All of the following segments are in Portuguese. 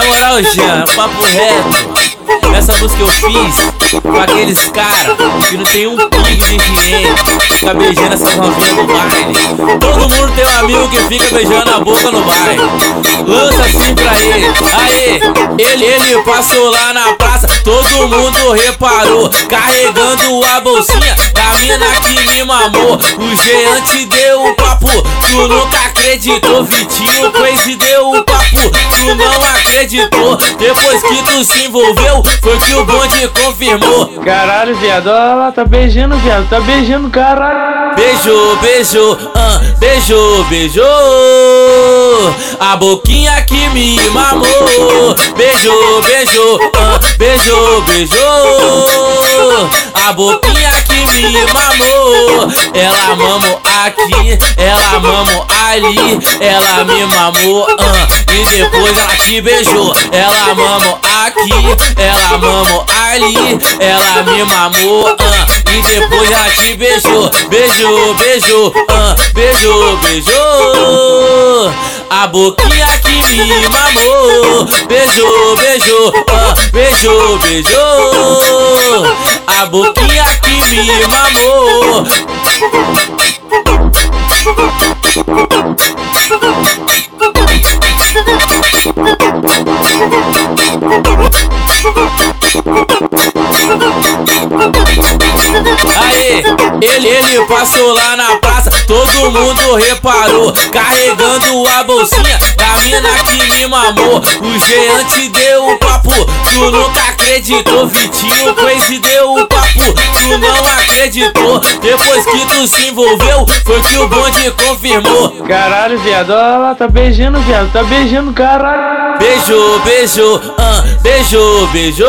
Ô, Jean, papo reto. Essa música eu fiz com aqueles caras que não tem um pingo de higiene. Fica beijando essas novinhas no baile. Todo mundo tem um amigo que fica beijando a boca no baile. Lança assim pra ele. Aê, ele, ele passou lá na praça. Todo mundo reparou. Carregando a bolsinha da mina que me mamou. O Jean te deu o papo. Tu nunca acreditou. Vitinho Crazy deu o papo. Acreditou. Depois que tu se envolveu, foi que o bonde confirmou. Caralho, viado, olha lá, tá beijando, viado, tá beijando, caralho. Beijou, beijou, ah, beijou, beijou. A boquinha que me mamou. Beijou, beijou, ah, beijou, beijou. A boquinha me mamou. Ela mamou aqui, ela mamou ali. Ela me mamou, ah, e depois ela te beijou. Ela mamou aqui, ela mamou ali. Ela me mamou, ah, e depois ela te beijou. Beijou, beijou, ah, beijou, beijou. A boquinha que me mamou. Beijou, beijou, ah, beijou, beijou. A boquinha que me mamou. Aê, ele, ele passou lá na praça, todo mundo reparou. Carregando a bolsinha da mina que me mamou. O Jean te deu o papo, tu nunca acreditou. Vitinho Crazy deu o papo, tu não acreditou. Depois que tu se envolveu, foi que o bonde confirmou. Caralho, viado, olha lá, tá beijando, viado, tá beijando, caralho. Beijou, beijou, ah, beijou, beijou.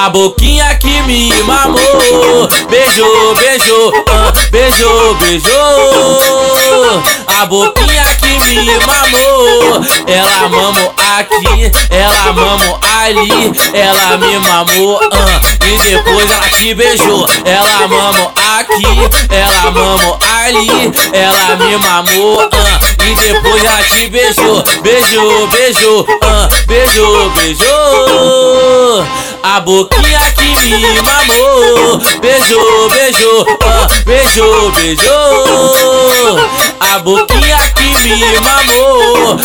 A boquinha que me mamou. Beijou, beijou, ah, beijou, beijou. A boquinha que me mamou. Ela mamou aqui, ela mamou ali. Ela me mamou, ah, e depois ela te beijou. Ela mamou aqui, ela mamou ali. Ela me mamou, ah, e depois ela te beijou. Beijou, beijou, ah, beijou, beijou. A boquinha que me mamou. Beijou, beijou, ah, beijou, beijou. A boquinha que me mamou.